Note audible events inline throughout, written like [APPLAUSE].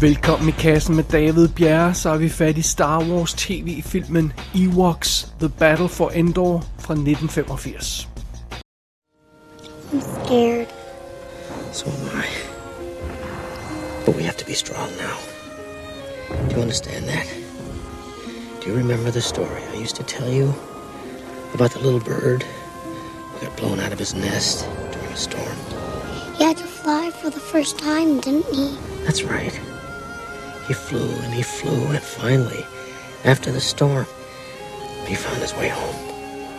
Velkommen i kassen med David Bjerre, så er vi fat i Star Wars tv-filmen Ewoks The Battle for Endor fra 1985. I'm scared. So am I. But we have to be strong now. Do you understand that? Do you remember the story I used to tell you about the little bird who got blown out of his nest during a storm? He had to fly for the first time, didn't he? That's right. He flew and he flew, and finally, after the storm, he found his way home.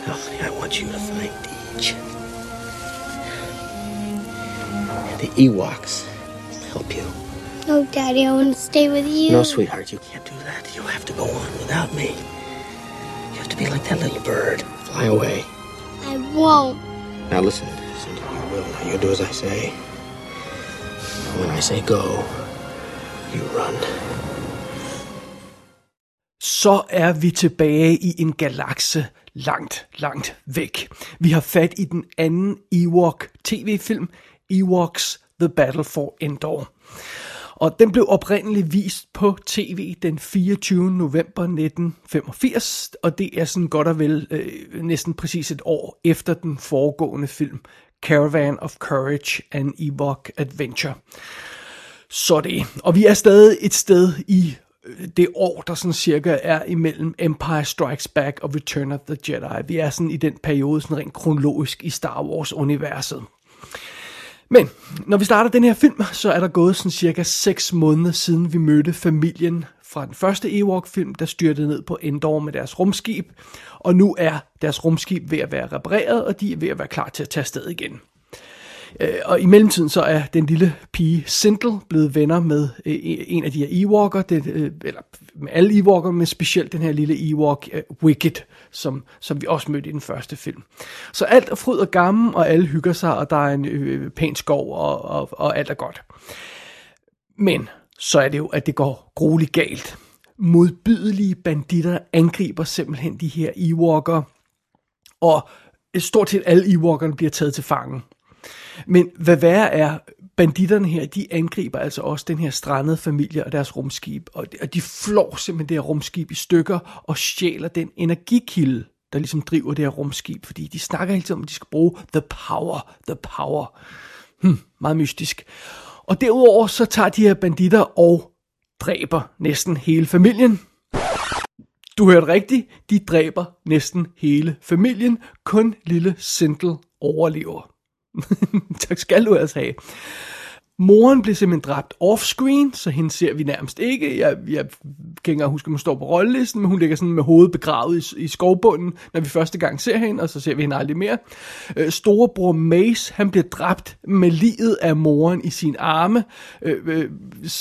Now, honey, I want you to find Deej. And the Ewoks help you. No, Daddy, I want to stay with you. No, sweetheart, you can't do that. You have to go on without me. You have to be like that little bird. Fly away. I won't. Now listen, Cindy, you will. Now you do as I say. When I say go, you run. Så er vi tilbage i en galakse langt, langt væk. Vi har fat i den anden Ewok tv-film, Ewoks The Battle for Endor. Og den blev oprindeligt vist på tv den 24. november 1985, og det er sådan godt og vel øh, næsten præcis et år efter den foregående film, Caravan of Courage and Ewok Adventure. Så det. Og vi er stadig et sted i øh, det år, der sådan cirka er imellem Empire Strikes Back og Return of the Jedi. Vi er sådan i den periode sådan rent kronologisk i Star Wars-universet. Men når vi starter den her film, så er der gået sådan cirka 6 måneder siden vi mødte familien fra den første Ewok-film, der styrtede ned på Endor med deres rumskib. Og nu er deres rumskib ved at være repareret, og de er ved at være klar til at tage afsted igen. Øh, og i mellemtiden så er den lille pige Sindel blevet venner med øh, en af de her Ewoker, det, øh, eller med alle Ewoker, men specielt den her lille Ewok Wicked, som, som vi også mødte i den første film. Så alt er fryd og gammel, og alle hygger sig, og der er en øh, pæn skov, og, og, og alt er godt. Men så er det jo, at det går grueligt galt. Modbydelige banditter angriber simpelthen de her Ewoker, og stort set alle Ewokerne bliver taget til fange. Men hvad værre er, banditterne her, de angriber altså også den her strandede familie og deres rumskib, og de, og de flår simpelthen det her rumskib i stykker og stjæler den energikilde, der ligesom driver det her rumskib, fordi de snakker hele tiden om, at de skal bruge the power, the power. Hmm, meget mystisk. Og derudover så tager de her banditter og dræber næsten hele familien. Du hørte rigtigt, de dræber næsten hele familien, kun lille Sindel overlever tak skal du altså have. Moren blev simpelthen dræbt off-screen, så hende ser vi nærmest ikke. Jeg, jeg kan ikke huske, om hun står på rollelisten, men hun ligger sådan med hovedet begravet i, i skovbunden, når vi første gang ser hende, og så ser vi hende aldrig mere. Øh, storebror Mace, han bliver dræbt med livet af moren i sin arme, øh, øh,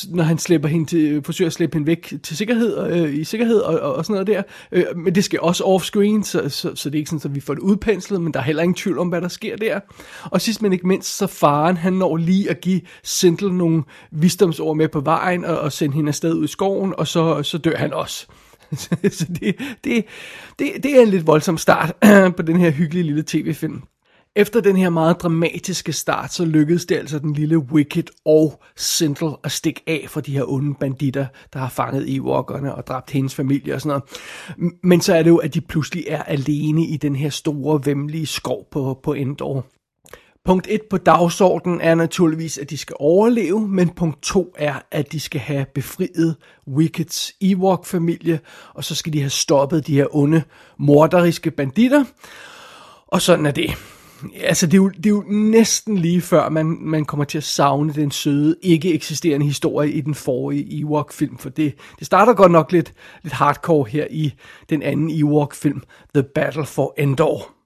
når han slipper hende til, forsøger at slippe hende væk til sikkerhed, øh, i sikkerhed og, og, og sådan noget der. Øh, men det skal også off-screen, så, så, så det er ikke sådan, at vi får det udpenslet, men der er heller ingen tvivl om, hvad der sker der. Og sidst men ikke mindst, så faren, han når lige at give Sindel nogle visdomsord med på vejen, og, og sende hende afsted ud i skoven, og så, så dør han også. [LAUGHS] så det, det, det, det er en lidt voldsom start [CLEARS THROAT] på den her hyggelige lille tv-film. Efter den her meget dramatiske start, så lykkedes det altså den lille Wicked og Sindel at stikke af fra de her onde banditter, der har fanget Ewokkerne og dræbt hendes familie og sådan noget. Men så er det jo, at de pludselig er alene i den her store, vemmelige skov på, på Endor. Punkt 1 på dagsordenen er naturligvis, at de skal overleve, men punkt 2 er, at de skal have befriet Wickets Ewok-familie, og så skal de have stoppet de her onde, morderiske banditter. Og sådan er det. Altså, det er, jo, det er jo næsten lige før, man, man kommer til at savne den søde, ikke eksisterende historie i den forrige Ewok-film, for det, det starter godt nok lidt, lidt hardcore her i den anden Ewok-film, The Battle for Endor.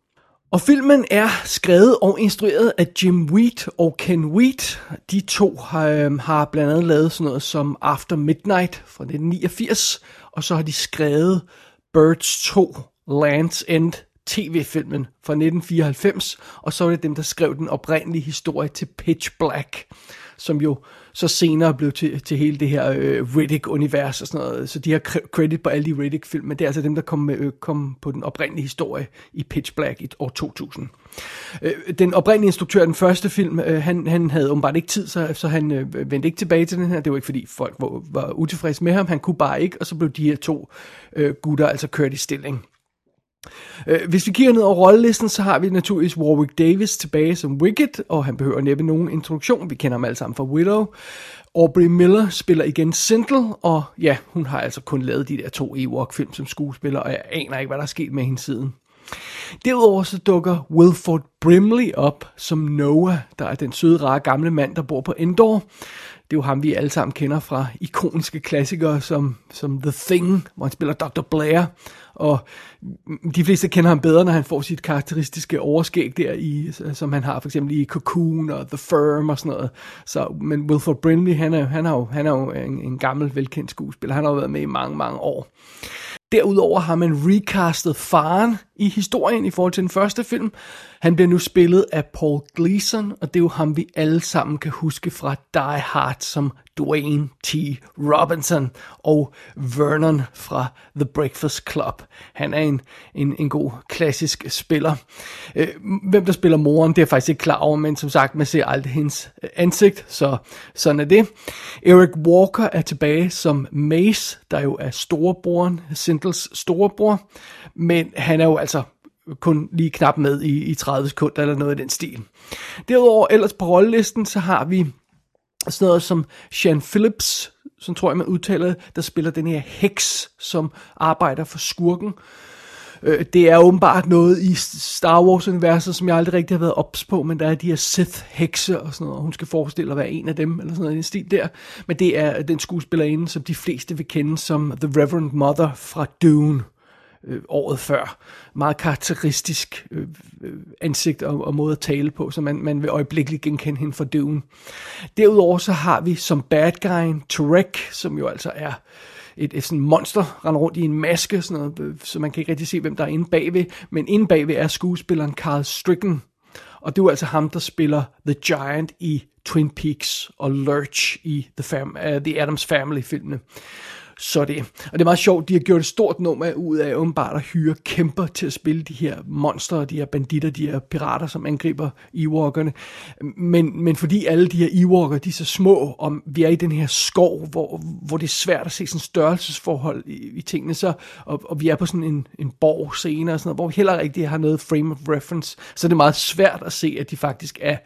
Og filmen er skrevet og instrueret af Jim Wheat og Ken Wheat. De to har, øh, har blandt andet lavet sådan noget som After Midnight fra 1989, og så har de skrevet Birds 2 Land's End tv-filmen fra 1994, og så var det dem, der skrev den oprindelige historie til Pitch Black, som jo så senere blev til, til hele det her øh, Riddick-univers og sådan noget. Så de har credit på alle de Riddick-film, men det er altså dem, der kom, med, øh, kom på den oprindelige historie i Pitch Black i år 2000. Øh, den oprindelige instruktør den første film, øh, han, han havde åbenbart ikke tid, så, så han øh, vendte ikke tilbage til den her. Det var ikke fordi folk var, var utilfredse med ham, han kunne bare ikke, og så blev de her to øh, gutter altså kørt i stilling. Øh, hvis vi kigger ned over rollelisten, så har vi naturligvis Warwick Davis tilbage som Wicked, og han behøver næppe nogen introduktion. Vi kender ham alle sammen fra Widow. Aubrey Miller spiller igen Sindel, og ja, hun har altså kun lavet de der to Ewok-film som skuespiller, og jeg aner ikke, hvad der er sket med hende siden. Derudover så dukker Wilford Brimley op som Noah, der er den søde, rare gamle mand, der bor på Endor. Det er jo ham, vi alle sammen kender fra ikoniske klassikere som, som The Thing, hvor han spiller Dr. Blair. Og de fleste kender ham bedre, når han får sit karakteristiske overskæg der, i, som han har for eksempel i Cocoon og The Firm og sådan noget. Så, men Wilford Brimley, han er, han er jo, han er jo en, en gammel, velkendt skuespiller. Han har jo været med i mange, mange år. Derudover har man recastet faren i historien i forhold til den første film. Han bliver nu spillet af Paul Gleason, og det er jo ham, vi alle sammen kan huske fra Die Hard som Dwayne T. Robinson og Vernon fra The Breakfast Club. Han er en, en, en god klassisk spiller. Øh, hvem der spiller moren, det er jeg faktisk ikke klar over, men som sagt, man ser aldrig hendes øh, ansigt, så sådan er det. Eric Walker er tilbage som Mace, der jo er storebroren, Sindels storebror, men han er jo altså kun lige knap med i, i 30 sekunder eller noget i den stil. Derudover ellers på rollelisten, så har vi sådan noget som Sean Phillips, som tror jeg man udtaler, der spiller den her heks, som arbejder for skurken. Øh, det er åbenbart noget i Star Wars-universet, som jeg aldrig rigtig har været ops på, men der er de her Sith-hekse og sådan noget, og hun skal forestille at være en af dem, eller sådan noget i den stil der. Men det er den skuespillerinde, som de fleste vil kende som The Reverend Mother fra Dune øh, året før. Meget karakteristisk øh, øh, ansigt og, og måde at tale på, så man, man vil øjeblikkeligt genkende hende fra Dune. Derudover så har vi som bad guy Turek, som jo altså er et, et sådan monster, render rundt i en maske, sådan noget, øh, så man kan ikke rigtig se, hvem der er inde bagved. Men inde bagved er skuespilleren Carl Stricken, og det er jo altså ham, der spiller The Giant i Twin Peaks og Lurch i The, Fam- uh, The Adams Family-filmene. Så det. Og det er meget sjovt, de har gjort et stort nummer ud af åbenbart at hyre kæmper til at spille de her monster, de her banditter, de her pirater, som angriber Ewokerne. Men, men fordi alle de her Ewoker, de er så små, og vi er i den her skov, hvor, hvor det er svært at se sådan størrelsesforhold i, i tingene, så, og, og vi er på sådan en, en borg scene og sådan noget, hvor vi heller ikke har noget frame of reference, så det er meget svært at se, at de faktisk er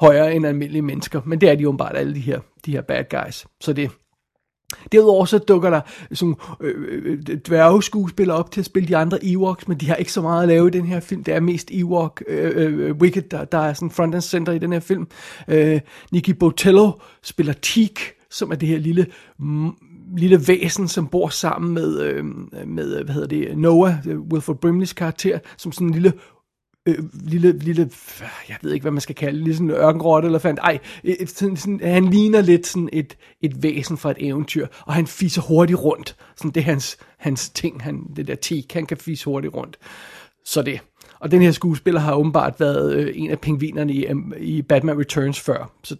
højere end almindelige mennesker. Men det er de åbenbart alle de her, de her bad guys. Så det, Derudover så dukker der sådan øh, øh dværgeskuespillere op til at spille de andre Ewoks, men de har ikke så meget at lave i den her film. Det er mest Ewok øh, øh, Wicked, der, der er sådan front and center i den her film. Øh, Nikki Botello spiller Teak, som er det her lille lille væsen, som bor sammen med, øh, med hvad hedder det, Noah, Wilford Brimleys karakter, som sådan en lille øh, lille, lille, jeg ved ikke, hvad man skal kalde det, sådan en ørkenrotte eller fandt. Ej, et, sådan, sådan, han ligner lidt sådan et, et væsen fra et eventyr, og han fiser hurtigt rundt. Sådan, det er hans, hans ting, han, det der tik, han kan fise hurtigt rundt. Så det. Og den her skuespiller har åbenbart været øh, en af pingvinerne i, um, i Batman Returns før. Så,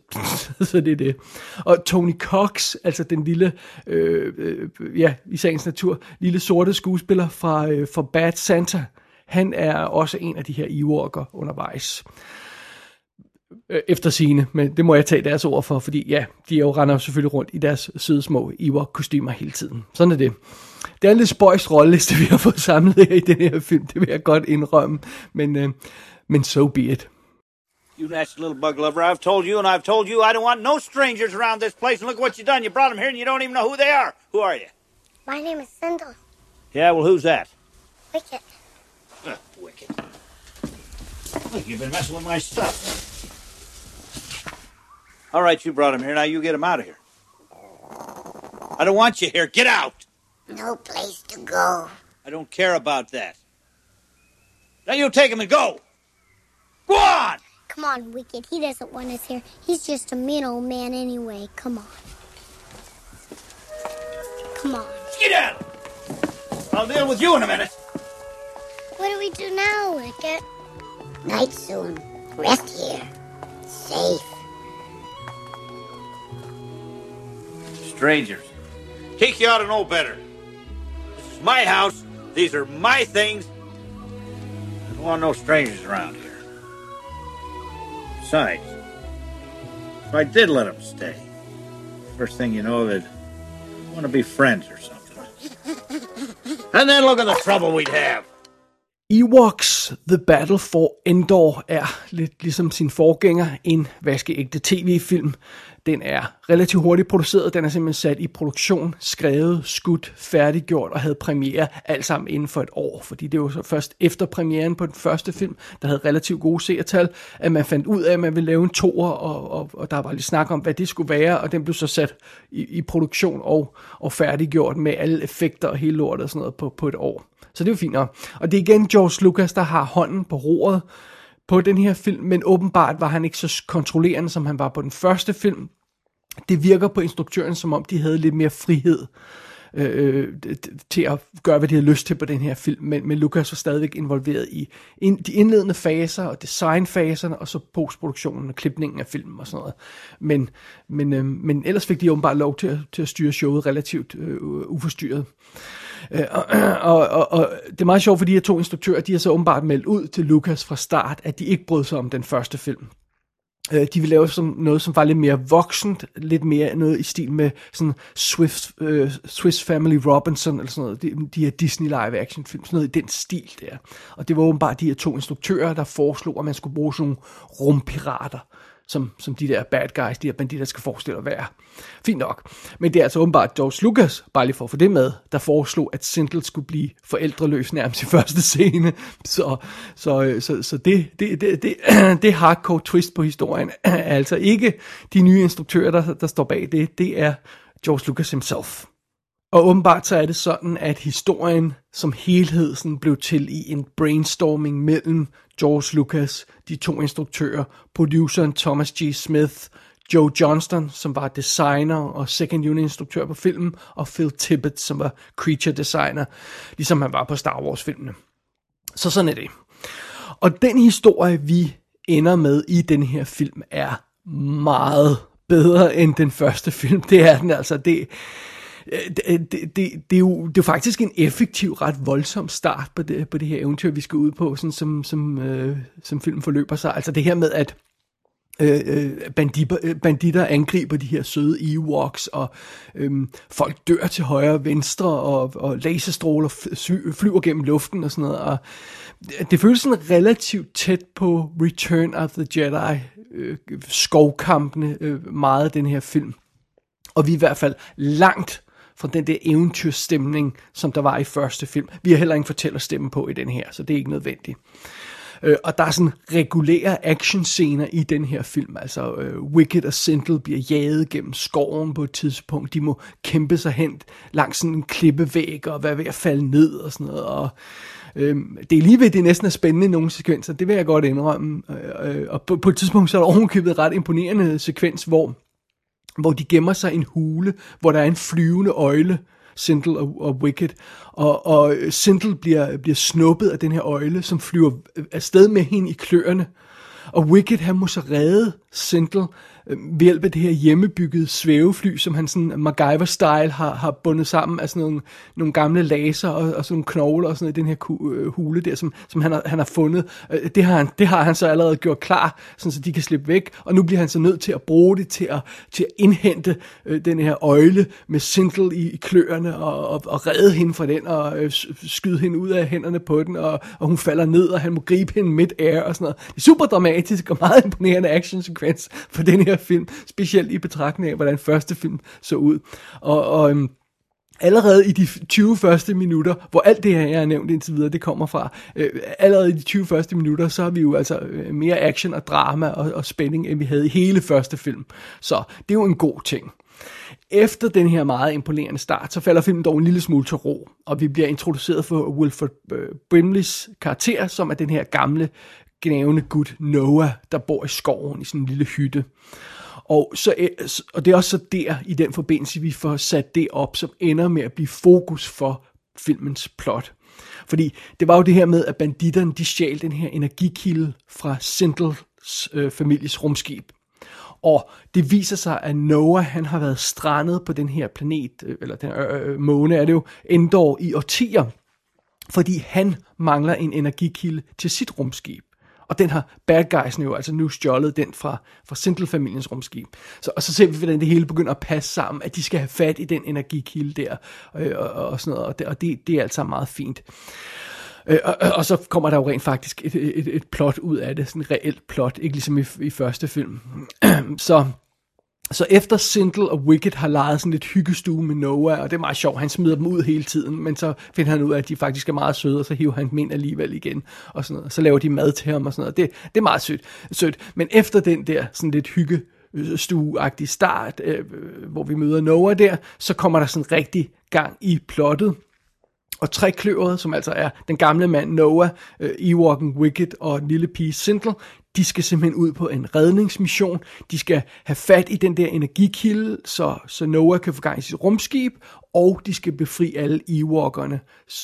[LAUGHS] så det er det. Og Tony Cox, altså den lille, øh, øh, ja, i sagens natur, lille sorte skuespiller fra, øh, fra Bad Santa, han er også en af de her Ewoker undervejs. Øh, efter sine, men det må jeg tage deres ord for, fordi ja, de er jo render selvfølgelig rundt i deres søde små Ewok-kostymer hele tiden. Sådan er det. Det er en lidt spøjs rolleliste, [LAUGHS] vi har fået samlet her i den her film, det vil jeg godt indrømme, men, uh, men so be it. You nasty little bug lover, I've told you and I've told you I don't want no strangers around this place, and look what you done. You brought them here and you don't even know who they are. Who are you? My name is Sindel. Yeah, well, who's that? Wicket. Wicked. Look, you've been messing with my stuff. All right, you brought him here. Now you get him out of here. I don't want you here. Get out. No place to go. I don't care about that. Now you take him and go. Go on. Come on, Wicked. He doesn't want us here. He's just a mean old man anyway. Come on. Come on. Get out. I'll deal with you in a minute. What do we do now, Wicket? Night soon. Rest here. Safe. strangers. Tiki ought to know better. This is my house. These are my things. I don't want no strangers around here. Besides, if I did let them stay, first thing you know, they'd want to be friends or something. And then look at the trouble we'd have. Ewoks The Battle for Endor er lidt ligesom sin forgænger en vaskeægte tv-film. Den er relativt hurtigt produceret, den er simpelthen sat i produktion, skrevet, skudt, færdiggjort og havde premiere alt sammen inden for et år. Fordi det var så først efter premieren på den første film, der havde relativt gode seertal, at man fandt ud af, at man ville lave en toer, og, og, og der var lidt snak om, hvad det skulle være, og den blev så sat i, i produktion og, og færdiggjort med alle effekter og hele lortet og sådan noget på, på et år. Så det er jo fint nok. Og det er igen George Lucas, der har hånden på roret på den her film, men åbenbart var han ikke så kontrollerende, som han var på den første film. Det virker på instruktøren, som om de havde lidt mere frihed øh, øh til at gøre, hvad de havde lyst til på den her film, men, men Lucas var stadigvæk involveret i in, de indledende faser og designfaserne, og så postproduktionen og klipningen af filmen og sådan noget. Men, men, øh, men ellers fik de åbenbart lov til at, til at styre showet relativt øh, uforstyrret. Øh, Øh, og, [CLEARS THROAT] og, og, og det er meget sjovt, fordi de her to instruktører, de har så åbenbart meldt ud til Lucas fra start, at de ikke brød sig om den første film. Øh, de ville lave som noget, som var lidt mere voksent, lidt mere noget i stil med sådan Swift, øh, Swiss Family Robinson, eller sådan noget, de, de her Disney live action film, sådan noget i den stil der. Og det var åbenbart de her to instruktører, der foreslog, at man skulle bruge sådan nogle rumpirater som, som de der bad guys, de her banditter skal forestille at være. Fint nok. Men det er altså åbenbart George Lucas, bare lige for at få det med, der foreslog, at Sindel skulle blive forældreløs nærmest i [LAUGHS] første scene. Så, så, øh, så, så det, det, det, det, [CLEARS THROAT] det hardcore twist på historien er altså ikke de nye instruktører, der, der står bag det. Det er George Lucas himself. Og åbenbart så er det sådan, at historien som helhed sådan blev til i en brainstorming mellem George Lucas, de to instruktører, produceren Thomas G. Smith, Joe Johnston, som var designer og second unit instruktør på filmen, og Phil Tippett, som var creature designer, ligesom han var på Star Wars filmene. Så sådan er det. Og den historie, vi ender med i den her film, er meget bedre end den første film. Det er den altså. Det, Øh, øh, det, det, det, er jo, det er jo faktisk en effektiv, ret voldsom start på det, på det her eventyr, vi skal ud på, sådan som, som, øh, som filmen forløber sig. Altså det her med, at øh, øh banditter, banditter angriber de her søde Ewoks, og øh, folk dør til højre og venstre, og, og laserstråler flyver gennem luften og sådan noget. Og det føles sådan relativt tæt på Return of the Jedi, øh, skovkampene, øh, meget af den her film. Og vi er i hvert fald langt fra den der eventyrstemning, som der var i første film. Vi har heller ingen fortællerstemme på i den her, så det er ikke nødvendigt. Øh, og der er sådan regulære actionscener i den her film. Altså øh, Wicked og Sindel bliver jaget gennem skoven på et tidspunkt. De må kæmpe sig hen langs sådan en klippevæg og være ved at falde ned og sådan noget. Og øh, det er lige ved, det næsten er spændende i nogle sekvenser. Det vil jeg godt indrømme. Øh, øh, og på, på et tidspunkt så er der ovenkøbet ret imponerende sekvens, hvor hvor de gemmer sig i en hule, hvor der er en flyvende øjle, Sindel og, og Wicked, og, og Sindel bliver, bliver snuppet af den her øjle, som flyver øh, afsted med hende i kløerne, og Wicked han må så redde Sindel øh, ved hjælp af det her hjemmebyggede svævefly, som han sådan MacGyver-style har, har bundet sammen af sådan nogle, nogle gamle laser og, og sådan nogle knogler og sådan noget i den her øh, hule der, som, som han, har, han har fundet. Øh, det har han, det har han så allerede gjort klar, sådan så de kan slippe væk, og nu bliver han så nødt til at bruge det til at, til at indhente øh, den her øjle med Sindel i, i kløerne og, og, og redde hende fra den og øh, skyde hende ud af hænderne på den, og, og hun falder ned, og han må gribe hende midt-air og sådan noget. Det er super dramatisk og meget imponerende actionsekvens for den her film, specielt i betragtning af, hvordan første film så ud. Og, og øhm, allerede i de 20 første minutter, hvor alt det her, jeg har nævnt indtil videre, det kommer fra, øh, allerede i de 20 første minutter, så har vi jo altså øh, mere action og drama og, og spænding, end vi havde i hele første film. Så det er jo en god ting. Efter den her meget imponerende start, så falder filmen dog en lille smule til ro, og vi bliver introduceret for Wilford øh, Brimleys karakter, som er den her gamle gnævende gut Noah, der bor i skoven i sådan en lille hytte. Og, så, øh, og det er også så der, i den forbindelse, vi får sat det op, som ender med at blive fokus for filmens plot. Fordi det var jo det her med, at banditterne, de stjal den her energikilde fra Sindels øh, families rumskib. Og det viser sig, at Noah han har været strandet på den her planet, øh, eller den øh, øh, måne er det jo, Endor i årtier, fordi han mangler en energikilde til sit rumskib. Og den har bad guysene jo altså nu stjålet den fra, fra Sintel-familiens rumskib. Så, og så ser vi, hvordan det hele begynder at passe sammen, at de skal have fat i den energikilde der, øh, og, og sådan noget, og det, og det, det er altså meget fint. Øh, og, og så kommer der jo rent faktisk et, et, et plot ud af det, sådan et reelt plot, ikke ligesom i, i første film. [CLEARS THROAT] så så efter Sindel og Wicked har lejet sådan lidt hyggestue med Noah, og det er meget sjovt, han smider dem ud hele tiden, men så finder han ud af, at de faktisk er meget søde, og så hiver han dem ind alligevel igen, og sådan noget. Så laver de mad til ham og sådan noget. Det, det er meget sødt, sødt. Men efter den der sådan lidt hygge stueagtig start, øh, hvor vi møder Noah der, så kommer der sådan rigtig gang i plottet. Og trækløveret, som altså er den gamle mand Noah, øh, Ewoken Wicked og lille pige Sindel, de skal simpelthen ud på en redningsmission. De skal have fat i den der energikilde, så, så Noah kan få gang i sit rumskib, og de skal befri alle Ewokerne,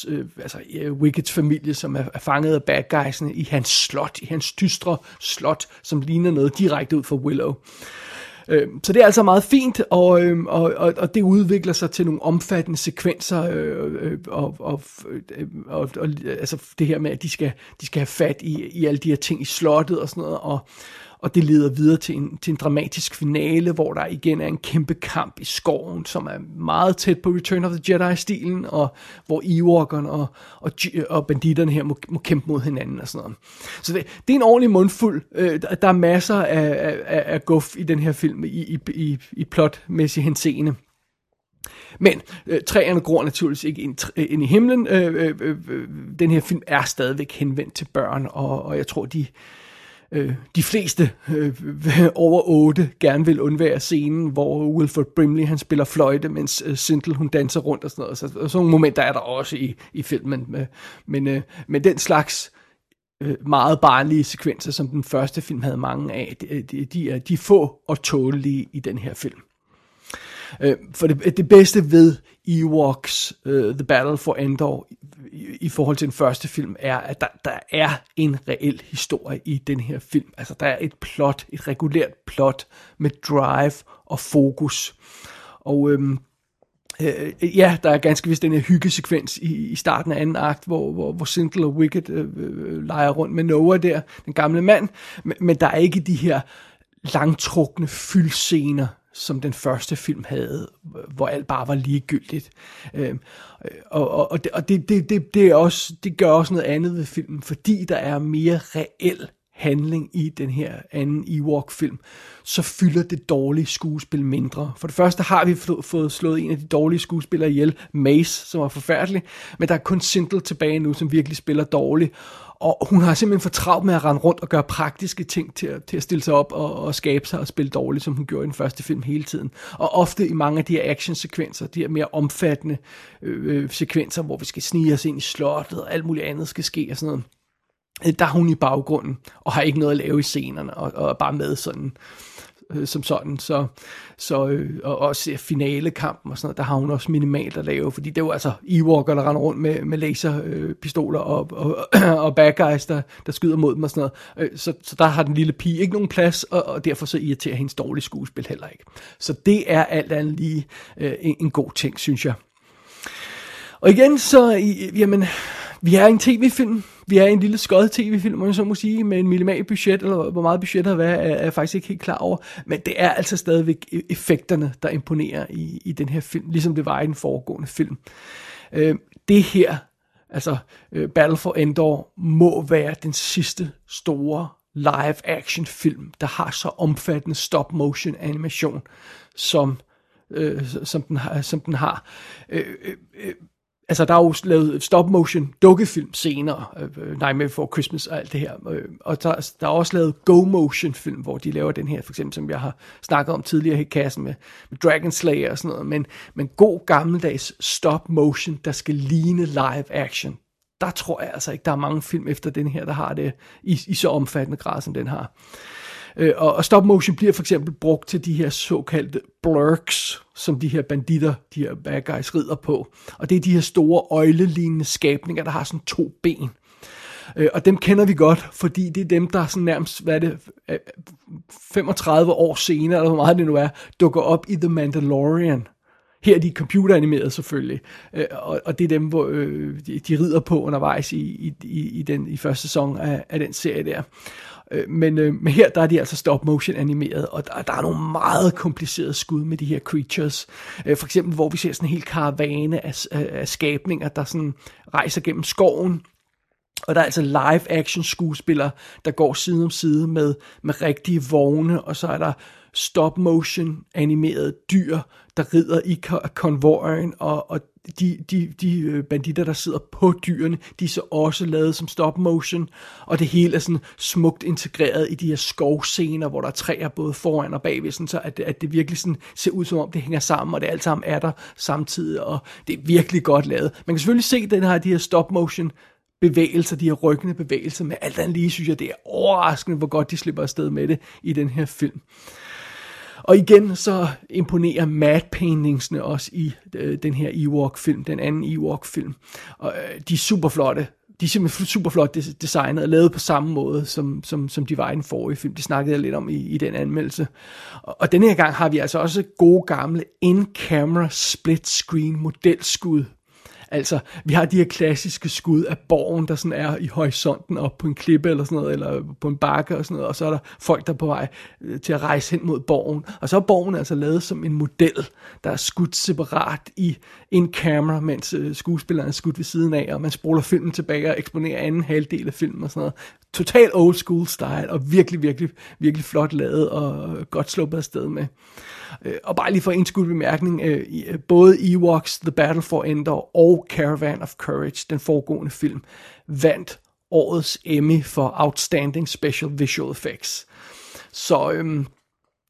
øh, altså øh, Wickets familie, som er, er fanget af bad guysene i hans slot, i hans dystre slot, som ligner noget direkte ud fra Willow. Øh, så det er altså meget fint, og, øh, og, og, og det udvikler sig til nogle omfattende sekvenser, øh, øh, og, og, øh, og, og altså det her med, at de skal, de skal have fat i, i alle de her ting i slottet og sådan noget, og, og det leder videre til en, til en dramatisk finale, hvor der igen er en kæmpe kamp i skoven, som er meget tæt på Return of the Jedi-stilen, og hvor Ewok'erne og, og, og banditterne her må, må kæmpe mod hinanden og sådan noget. Så det, det er en ordentlig mundfuld. Øh, der er masser af, af, af guf i den her film i, i, i, i plotmæssig henseende. Men øh, træerne gror naturligvis ikke ind, ind i himlen. Øh, øh, øh, øh, den her film er stadigvæk henvendt til børn, og, og jeg tror, de, øh, de fleste øh, [LAUGHS] over 8 gerne vil undvære scenen, hvor Wilford Brimley han spiller fløjte, mens øh, Sintel hun danser rundt og sådan noget. Så, sådan nogle momenter er der også i, i filmen. Øh, men, øh, men den slags øh, meget barnlige sekvenser, som den første film havde mange af, de, øh, de, de, er, de få og tålige i den her film. Øh, for det, det bedste ved Ewoks uh, The Battle for Endor i, i forhold til den første film er, at der, der er en reel historie i den her film. Altså der er et plot, et regulært plot med drive og fokus. Og øhm, øh, ja, der er ganske vist den her hyggesekvens i, i starten af anden akt, hvor, hvor, hvor Sindel og Wicked øh, øh, leger rundt med Noah der, den gamle mand, men, men der er ikke de her langtrukne fyldscener, som den første film havde, hvor alt bare var ligegyldigt. Øh, og og, og, det, og det, det, det, det, er også, det gør også noget andet ved filmen, fordi der er mere reel handling i den her anden Ewok-film, så fylder det dårlige skuespil mindre. For det første har vi fået slået en af de dårlige skuespillere ihjel, Mace, som var forfærdelig, men der er kun Sindel tilbage nu, som virkelig spiller dårligt. Og hun har simpelthen for travlt med at rende rundt og gøre praktiske ting til at, til at stille sig op og, og skabe sig og spille dårligt, som hun gjorde i den første film hele tiden. Og ofte i mange af de her actionsekvenser, de her mere omfattende øh, øh sekvenser, hvor vi skal snige os ind i slottet og alt muligt andet skal ske og sådan noget Øh, der er hun i baggrunden, og har ikke noget at lave i scenerne, og, og er bare med sådan øh, som sådan. Så, så øh, og også finalekampen og sådan noget, der har hun også minimalt at lave, fordi det er jo altså Ewok, der render rundt med, med laserpistoler øh, og, og, [CLEARS THROAT] og bad guys, der, der skyder mod dem og sådan noget. Øh, så, så der har den lille pige ikke nogen plads, og, og derfor så irriterer hendes dårlige skuespil heller ikke. Så det er alt andet lige øh, en, en god ting, synes jeg. Og igen, så, i, jamen, vi er en tv-film, vi er en lille skød tv-film, man så må sige, med en minimal budget, eller hvor meget budget har været, er, jeg faktisk ikke helt klar over. Men det er altså stadigvæk e- effekterne, der imponerer i, i den her film, ligesom det var i den foregående film. Øh, det her, altså øh, Battle for Endor, må være den sidste store live-action film, der har så omfattende stop-motion animation, som, øh, som, den har, som den har. Øh, øh, øh altså der er jo lavet stop motion dukkefilm senere, øh, øh Nightmare Before Christmas og alt det her, øh, og der, der er også lavet go motion film, hvor de laver den her, for eksempel som jeg har snakket om tidligere i kassen med, med Dragon Slayer og sådan noget, men, men god gammeldags stop motion, der skal ligne live action, der tror jeg altså ikke, der er mange film efter den her, der har det i, i så omfattende grad, som den har. Øh, og, og stop motion bliver for eksempel brugt til de her såkaldte blurks, som de her banditter, de her bad guys rider på. Og det er de her store øjlelignende skabninger, der har sådan to ben. Øh, og dem kender vi godt, fordi det er dem, der sådan nærmest, hvad er det, øh, 35 år senere, eller hvor meget det nu er, dukker op i The Mandalorian. Her er de computeranimeret selvfølgelig, øh, og, og det er dem, hvor øh, de, rider på undervejs i, i, i den i første sæson af, af den serie der. Øh, men, øh, men her der er de altså stop motion animeret, og der, der er nogle meget komplicerede skud med de her creatures. Øh, for eksempel hvor vi ser sådan en hel karavane af, af, af skabninger, der sådan rejser gennem skoven, og der er altså live action skuespillere, der går side om side med, med rigtige vogne, og så er der stop motion animerede dyr, der rider i konvojen, og, og de, de, de øh, banditter, der sidder på dyrene, de er så også lavet som stop motion, og det hele er sådan smukt integreret i de her skovscener, hvor der er træer både foran og bagved, sådan så at, at det virkelig sådan ser ud som om det hænger sammen, og det alt sammen er der samtidig, og det er virkelig godt lavet. Man kan selvfølgelig se den her, de her stop motion bevægelser, de her ryggende bevægelser, men alt andet lige synes jeg, det er overraskende, hvor godt de slipper afsted med det i den her film. Og igen så imponerer mad paintingsne også i øh, den her Ewok-film, den anden Ewok-film. Og øh, de er super flotte. De er simpelthen super flot designet og lavet på samme måde, som, som, som de var i den forrige film. Det snakkede jeg lidt om i, i den anmeldelse. Og, og denne her gang har vi altså også gode gamle in-camera split-screen modelskud Altså, vi har de her klassiske skud af borgen, der sådan er i horisonten op på en klippe eller sådan noget, eller på en bakke og sådan noget, og så er der folk, der er på vej øh, til at rejse hen mod borgen. Og så er borgen altså lavet som en model, der er skudt separat i en kamera, mens øh, skuespilleren er skudt ved siden af, og man spoler filmen tilbage og eksponerer anden halvdel af filmen og sådan noget. Total old school style, og virkelig, virkelig, virkelig flot lavet og godt sluppet afsted med. Øh, og bare lige for en skud bemærkning, øh, øh, både Ewoks The Battle for Endor og Caravan of Courage, den foregående film, vandt årets Emmy for Outstanding Special Visual Effects. Så øhm,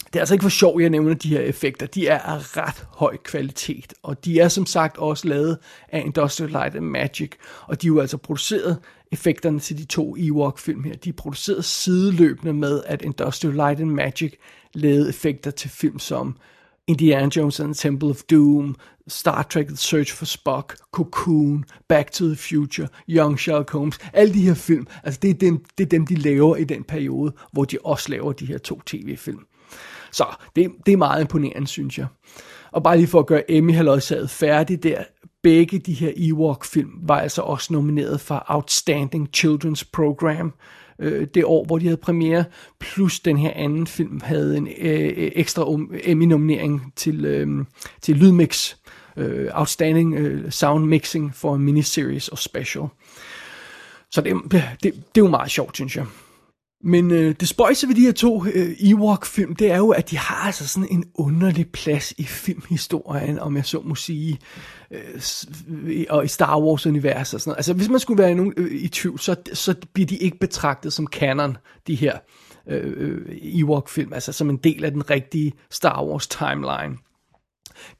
det er altså ikke for sjov, jeg nævner de her effekter. De er af ret høj kvalitet, og de er som sagt også lavet af Industrial Light and Magic, og de er jo altså produceret effekterne til de to Ewok-film her. De er produceret sideløbende med, at Industrial Light and Magic lavede effekter til film som Indiana Jones and the Temple of Doom, Star Trek The Search for Spock, Cocoon, Back to the Future, Young Sherlock Holmes, alle de her film, altså det er, dem, det er dem, de laver i den periode, hvor de også laver de her to tv-film. Så det, det er meget imponerende, synes jeg. Og bare lige for at gøre Emmy halvøjsaget færdig der, begge de her Ewok-film var altså også nomineret for Outstanding Children's Program, øh, det år, hvor de havde premiere, plus den her anden film havde en øh, ekstra um, Emmy-nominering til, øh, til Lydmix, øh, Outstanding øh, Sound Mixing for en miniseries og special. Så det, det, det er jo meget sjovt, synes jeg. Men øh, det spøjse ved de her to øh, Ewok-film, det er jo, at de har altså sådan en underlig plads i filmhistorien, om jeg så må sige, øh, øh og i Star Wars-universet og sådan noget. Altså, hvis man skulle være nogen, øh, i tvivl, så, så bliver de ikke betragtet som canon, de her øh, øh, Ewok-film, altså som en del af den rigtige Star Wars-timeline.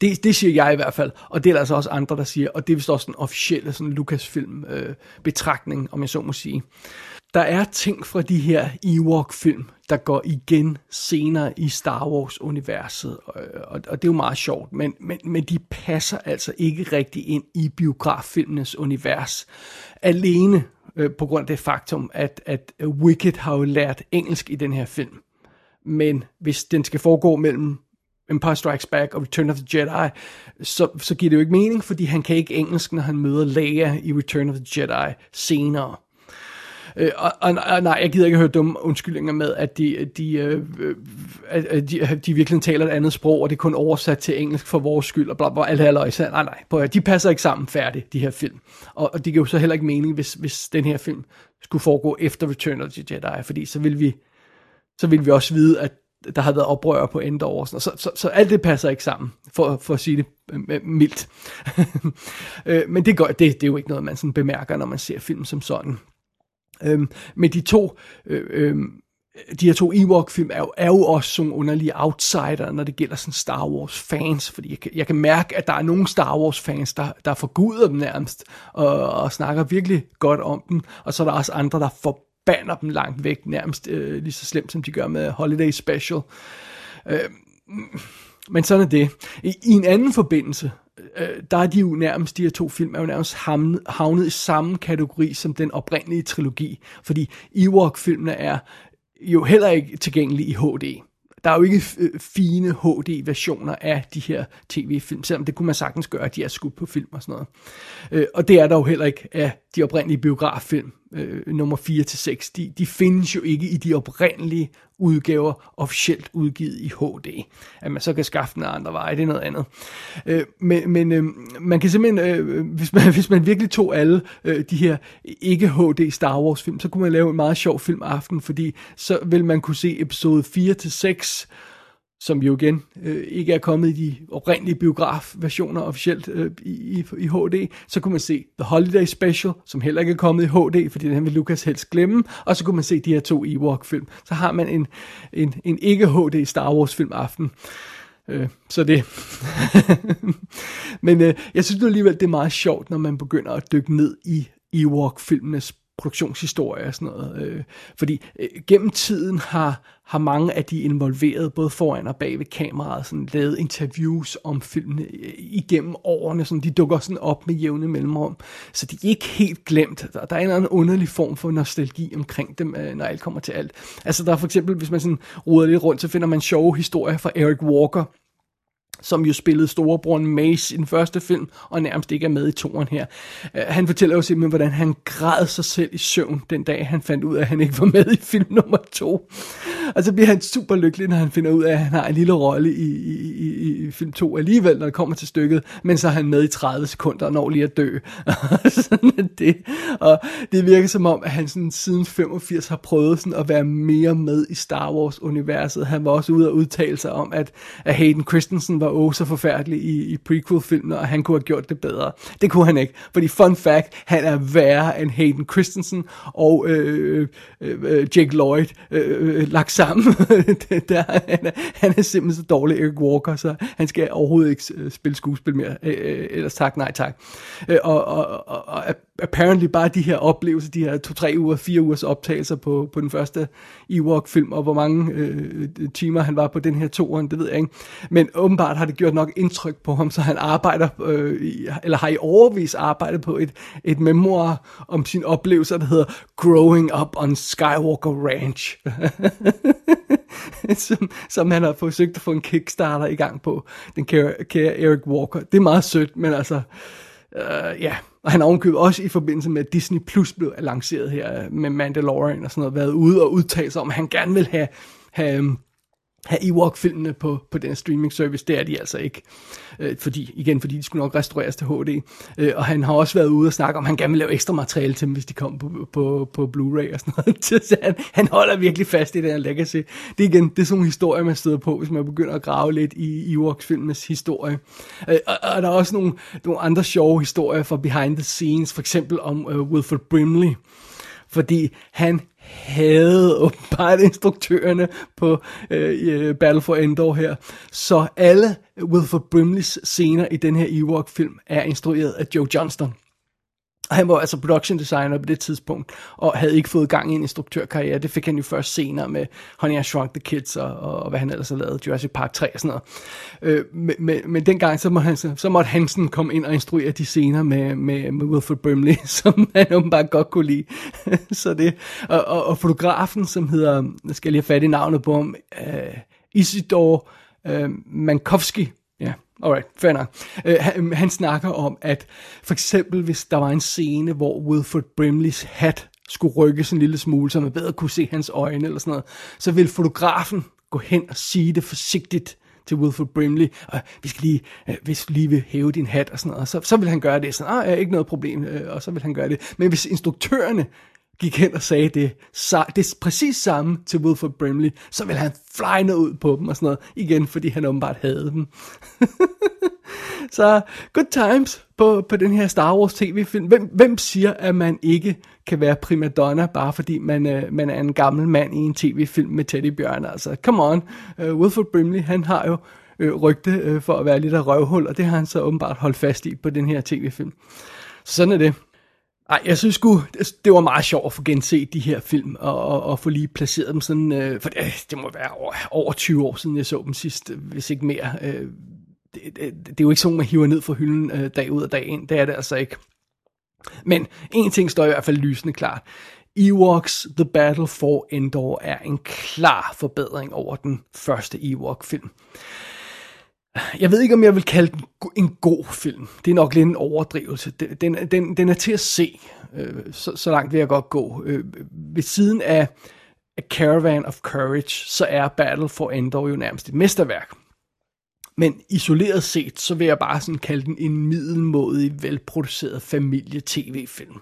Det, det siger jeg i hvert fald, og det er der altså også andre, der siger, og det er vist også den officielle sådan Lucasfilm-betragtning, øh, om jeg så må sige. Der er ting fra de her Ewok-film, der går igen senere i Star Wars-universet, og, og, og det er jo meget sjovt, men, men, men de passer altså ikke rigtig ind i biograffilmenes univers. Alene øh, på grund af det faktum, at, at Wicked har jo lært engelsk i den her film. Men hvis den skal foregå mellem Empire Strikes Back og Return of the Jedi, så, så giver det jo ikke mening, fordi han kan ikke engelsk, når han møder Leia i Return of the Jedi senere. Øh, og, og, og nej, jeg gider ikke høre dumme undskyldninger med, at de, de, øh, øh at de, de virkelig taler et andet sprog, og det er kun oversat til engelsk for vores skyld, og bla bla, alt her Nej, nej, prøv, de passer ikke sammen færdigt, de her film. Og, og det giver jo så heller ikke mening, hvis, hvis den her film skulle foregå efter Return of the Jedi, fordi så vil vi, så vil vi også vide, at der har været oprør på Endor og sådan så, så, så alt det passer ikke sammen, for, for at sige det øh, øh, mildt. [LAUGHS] Men det, gør, det, det er jo ikke noget, man sådan bemærker, når man ser film som sådan. Øhm, men de to, øh, øh, de her to Ewok-film er jo, er jo også sådan underlige outsider, når det gælder sådan Star Wars-fans, fordi jeg kan, jeg kan mærke, at der er nogle Star Wars-fans, der, der forguder dem nærmest, og, og snakker virkelig godt om dem, og så er der også andre, der forbander dem langt væk, nærmest øh, lige så slemt, som de gør med Holiday Special. Øh, men sådan er det. I, I en anden forbindelse, øh, der er de jo nærmest, de her to film er jo nærmest havnet, havnet i samme kategori som den oprindelige trilogi, fordi Ewok-filmene er jo heller ikke tilgængelige i HD der er jo ikke øh, fine HD-versioner af de her tv-film, selvom det kunne man sagtens gøre, at de er skudt på film og sådan noget. Øh, og det er der jo heller ikke af de oprindelige biograffilm, øh, nummer 4 til 6. De, de findes jo ikke i de oprindelige udgaver officielt udgivet i HD. At man så kan skaffe den andre veje, det er noget andet. Øh, men men øh, man kan simpelthen, øh, hvis, man, [LAUGHS] hvis man virkelig tog alle øh, de her ikke HD Star Wars film, så kunne man lave en meget sjov film aften, fordi så vil man kunne se episode 4 til 6 som jo igen øh, ikke er kommet i de oprindelige biografversioner officielt øh, i, i HD, så kunne man se The Holiday Special, som heller ikke er kommet i HD, fordi den vil Lucas helst glemme, og så kunne man se de her to Ewok-film. Så har man en, en, en ikke-HD Star Wars-film aften. Øh, så det. [LAUGHS] Men øh, jeg synes alligevel, det er meget sjovt, når man begynder at dykke ned i Ewok-filmenes produktionshistorie og sådan noget. Øh, fordi øh, gennem tiden har, har mange af de involverede, både foran og bag ved kameraet, sådan, lavet interviews om filmene øh, igennem årene, sådan, de dukker sådan op med jævne mellemrum. Så de er ikke helt glemt. Der, der er en eller anden underlig form for nostalgi omkring dem, øh, når alt kommer til alt. Altså der er for eksempel, hvis man sådan ruder lidt rundt, så finder man sjove historier fra Eric Walker, som jo spillede storebroren Mace i den første film, og nærmest ikke er med i toren her. Uh, han fortæller jo simpelthen, hvordan han græd sig selv i søvn den dag, han fandt ud af, at han ikke var med i film nummer to. Og så bliver han super lykkelig, når han finder ud af, at han har en lille rolle i, i, i, i film 2 alligevel, når det kommer til stykket, men så er han med i 30 sekunder og når lige at dø. [LAUGHS] sådan er det. Og det virker som om, at han sådan, siden 85 har prøvet sådan at være mere med i Star Wars-universet. Han var også ude og udtale sig om, at, at Hayden Christensen var oh så forfærdelig i, i prequel-filmene, og han kunne have gjort det bedre. Det kunne han ikke, fordi fun fact, han er værre end Hayden Christensen og øh, øh, øh Jake Lloyd øh, øh, lagt sammen. [LAUGHS] der, han, er, han er simpelthen så dårlig Eric Walker, så han skal overhovedet ikke øh, spille skuespil mere. Øh, øh, ellers tak, nej tak. Øh, og, og, og, og apparently bare de her oplevelser, de her to-tre uger, fire ugers optagelser på, på den første Ewok-film, og hvor mange øh, timer han var på den her toren, det ved jeg ikke. Men åbenbart har det gjort nok indtryk på ham, så han arbejder, øh, i, eller har i overvis arbejdet på et, et memoir om sin oplevelser, der hedder Growing Up on Skywalker Ranch. [LAUGHS] som, som han har forsøgt at få en Kickstarter i gang på, den kære, kære Eric Walker. Det er meget sødt, men altså, øh, ja, og han har ovenkøbet også i forbindelse med, at Disney Plus blev lanceret her med Mandalorian og sådan noget, været ude og udtale sig om, at han gerne vil have, have øhm, have Ewok-filmene på, på den streaming service. Det er de altså ikke. Øh, fordi, igen, fordi de skulle nok restaureres til HD. Øh, og han har også været ude og snakke om, at han gerne vil lave ekstra materiale til dem, hvis de kom på, på, på Blu-ray og sådan noget. [LAUGHS] Så han, han holder virkelig fast i den her legacy. Det er igen, det er sådan nogle historier, man støder på, hvis man begynder at grave lidt i Ewoks-filmenes historie. Øh, og, og, der er også nogle, nogle andre sjove historier fra behind the scenes, for eksempel om øh, Wilford Brimley fordi han havde åbenbart instruktørerne på øh, øh, Battle for Endor her. Så alle Wilford Brimleys scener i den her Ewok-film er instrueret af Joe Johnston. Han var altså production designer på det tidspunkt, og havde ikke fået gang i en instruktørkarriere. Det fik han jo først senere med Honey, I Shrunk the Kids, og, og hvad han ellers har lavet, Jurassic Park 3 og sådan noget. Øh, men, men, men dengang, så, må han, så måtte Hansen komme ind og instruere de scener med, med, med Wilford Brimley, [LAUGHS] som han åbenbart godt kunne lide. [LAUGHS] så det, og, og, og fotografen, som hedder, jeg skal lige have fat i navnet på ham, øh, Isidor øh, Mankowski, ja, Alright, fair nok. Uh, han, han snakker om, at for eksempel hvis der var en scene, hvor Wilford Brimleys hat skulle rykkes en lille smule, så man bedre kunne se hans øjne eller sådan noget, så vil fotografen gå hen og sige det forsigtigt til Wilford Brimley, og vi skal lige, uh, hvis lige vil hæve din hat og sådan noget, så, så vil han gøre det, sådan, ah, er ikke noget problem, og så vil han gøre det. Men hvis instruktørerne gik hen og sagde det, så, det er præcis samme til Wilford Brimley, så vil han flyne ud på dem og sådan noget, igen fordi han åbenbart havde dem. [LAUGHS] så good times på, på den her Star Wars tv-film. Hvem, hvem siger, at man ikke kan være primadonna, bare fordi man, øh, man er en gammel mand i en tv-film med teddybjørn? Altså, come on. Øh, uh, Wilford Brimley, han har jo øh, rygte øh, for at være lidt af røvhul, og det har han så åbenbart holdt fast i på den her tv-film. Sådan er det. Ej, jeg synes sgu, altså, det, var meget sjovt at få genset de her film, og, og, og få lige placeret dem sådan, øh, for det, det må være over, over 20 år siden, jeg så dem sidst, hvis ikke mere. Øh, det, det er jo ikke sådan, man hiver ned fra hylden øh, dag ud og dag ind. Det er det altså ikke. Men en ting står i hvert fald lysende klart. Ewoks The Battle for Endor er en klar forbedring over den første Ewok-film. Jeg ved ikke, om jeg vil kalde den en god film. Det er nok lidt en overdrivelse. Den, den, den er til at se. Øh, så, så langt vil jeg godt gå. Øh, ved siden af A Caravan of Courage, så er Battle for Endor jo nærmest et mesterværk. Men isoleret set, så vil jeg bare sådan kalde den en middelmådig, velproduceret familie-tv-film.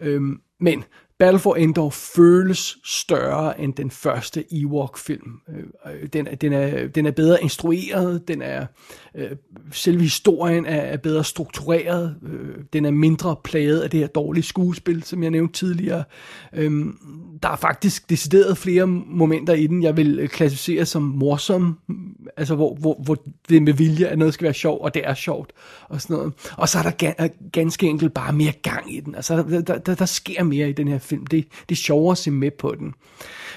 Øhm, men Battle for Endor føles større end den første Ewok-film. Øh, den, den, er, den er bedre instrueret, den er øh, selve historien er, er bedre struktureret, øh, den er mindre plaget af det her dårlige skuespil, som jeg nævnte tidligere. Øh, der er faktisk decideret flere momenter i den, jeg vil øh, klassificere som morsom, altså hvor, hvor, hvor det med vilje, at noget skal være sjovt, og det er sjovt, og sådan noget. Og så er der ganske enkelt bare mere gang i den, altså der, der, der sker mere i den her film, det, det er sjovere at se med på den.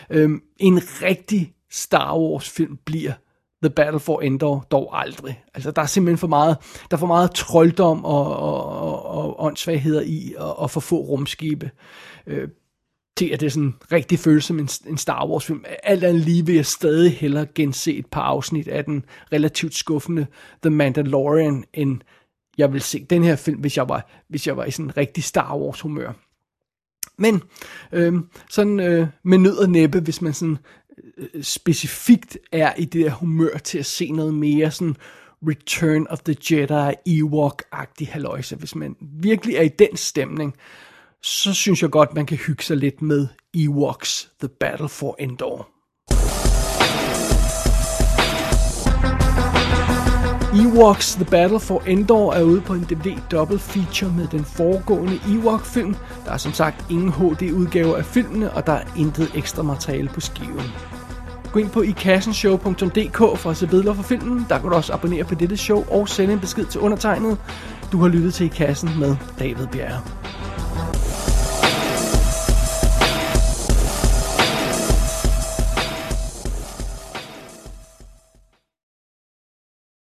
Øhm, en rigtig Star Wars film bliver The Battle for Endor dog aldrig. Altså, der er simpelthen for meget, der er for meget trolddom og, og, og, og åndssvagheder i, og, og for få rumskibe. Øh, til at det er sådan rigtig føles som en, en Star Wars film. Alt andet lige vil jeg stadig hellere gense et par afsnit af den relativt skuffende The Mandalorian, end jeg vil se den her film, hvis jeg var, hvis jeg var i sådan en rigtig Star Wars humør. Men øh, sådan øh, med nød og næppe, hvis man sådan øh, specifikt er i det der humør til at se noget mere sådan Return of the Jedi, Ewok-agtig haløjse. Hvis man virkelig er i den stemning, så synes jeg godt, man kan hygge sig lidt med Ewoks The Battle for Endor. Ewoks The Battle for Endor er ude på en DVD double feature med den foregående Ewok-film. Der er som sagt ingen HD-udgave af filmene, og der er intet ekstra materiale på skiven. Gå ind på ikassenshow.dk for at se billeder fra filmen. Der kan du også abonnere på dette show og sende en besked til undertegnet. Du har lyttet til I Kassen med David Bjerre.